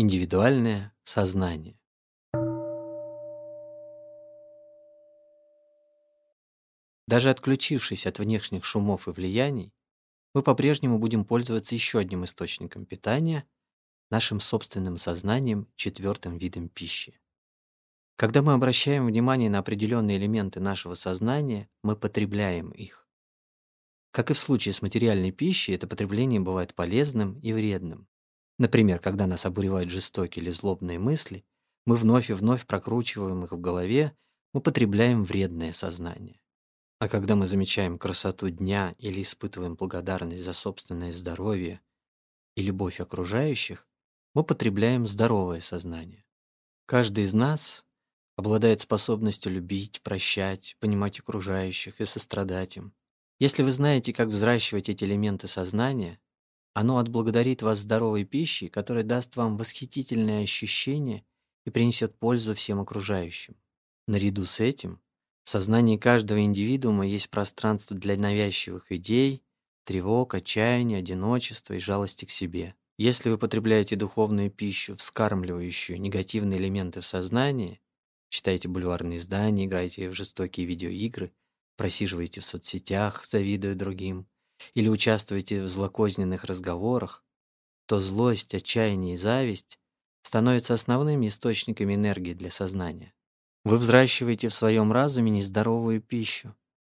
Индивидуальное сознание. Даже отключившись от внешних шумов и влияний, мы по-прежнему будем пользоваться еще одним источником питания – нашим собственным сознанием, четвертым видом пищи. Когда мы обращаем внимание на определенные элементы нашего сознания, мы потребляем их. Как и в случае с материальной пищей, это потребление бывает полезным и вредным. Например, когда нас обуревают жестокие или злобные мысли, мы вновь и вновь прокручиваем их в голове, мы потребляем вредное сознание. А когда мы замечаем красоту дня или испытываем благодарность за собственное здоровье и любовь окружающих, мы потребляем здоровое сознание. Каждый из нас обладает способностью любить, прощать, понимать окружающих и сострадать им. Если вы знаете, как взращивать эти элементы сознания, оно отблагодарит вас здоровой пищей, которая даст вам восхитительное ощущение и принесет пользу всем окружающим. Наряду с этим, в сознании каждого индивидуума есть пространство для навязчивых идей, тревог, отчаяния, одиночества и жалости к себе. Если вы потребляете духовную пищу, вскармливающую негативные элементы в сознании, читаете бульварные издания, играете в жестокие видеоигры, просиживаете в соцсетях, завидуя другим, или участвуете в злокозненных разговорах, то злость, отчаяние и зависть становятся основными источниками энергии для сознания. Вы взращиваете в своем разуме нездоровую пищу.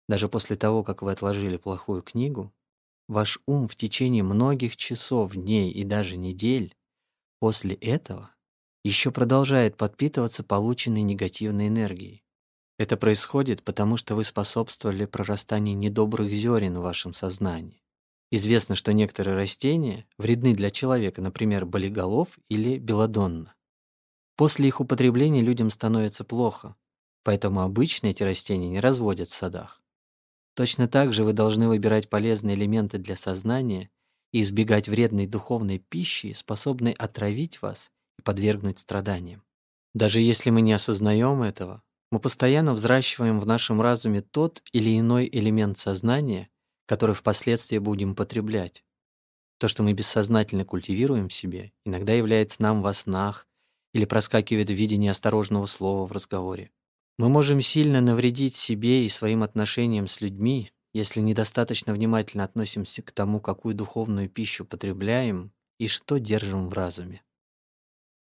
Даже после того, как вы отложили плохую книгу, ваш ум в течение многих часов, дней и даже недель после этого еще продолжает подпитываться полученной негативной энергией. Это происходит потому, что вы способствовали прорастанию недобрых зерен в вашем сознании. Известно, что некоторые растения вредны для человека, например, болиголов или белодонна. После их употребления людям становится плохо, поэтому обычно эти растения не разводят в садах. Точно так же вы должны выбирать полезные элементы для сознания и избегать вредной духовной пищи, способной отравить вас и подвергнуть страданиям. Даже если мы не осознаем этого, мы постоянно взращиваем в нашем разуме тот или иной элемент сознания, который впоследствии будем потреблять. То, что мы бессознательно культивируем в себе, иногда является нам во снах или проскакивает в виде неосторожного слова в разговоре. Мы можем сильно навредить себе и своим отношениям с людьми, если недостаточно внимательно относимся к тому, какую духовную пищу потребляем и что держим в разуме.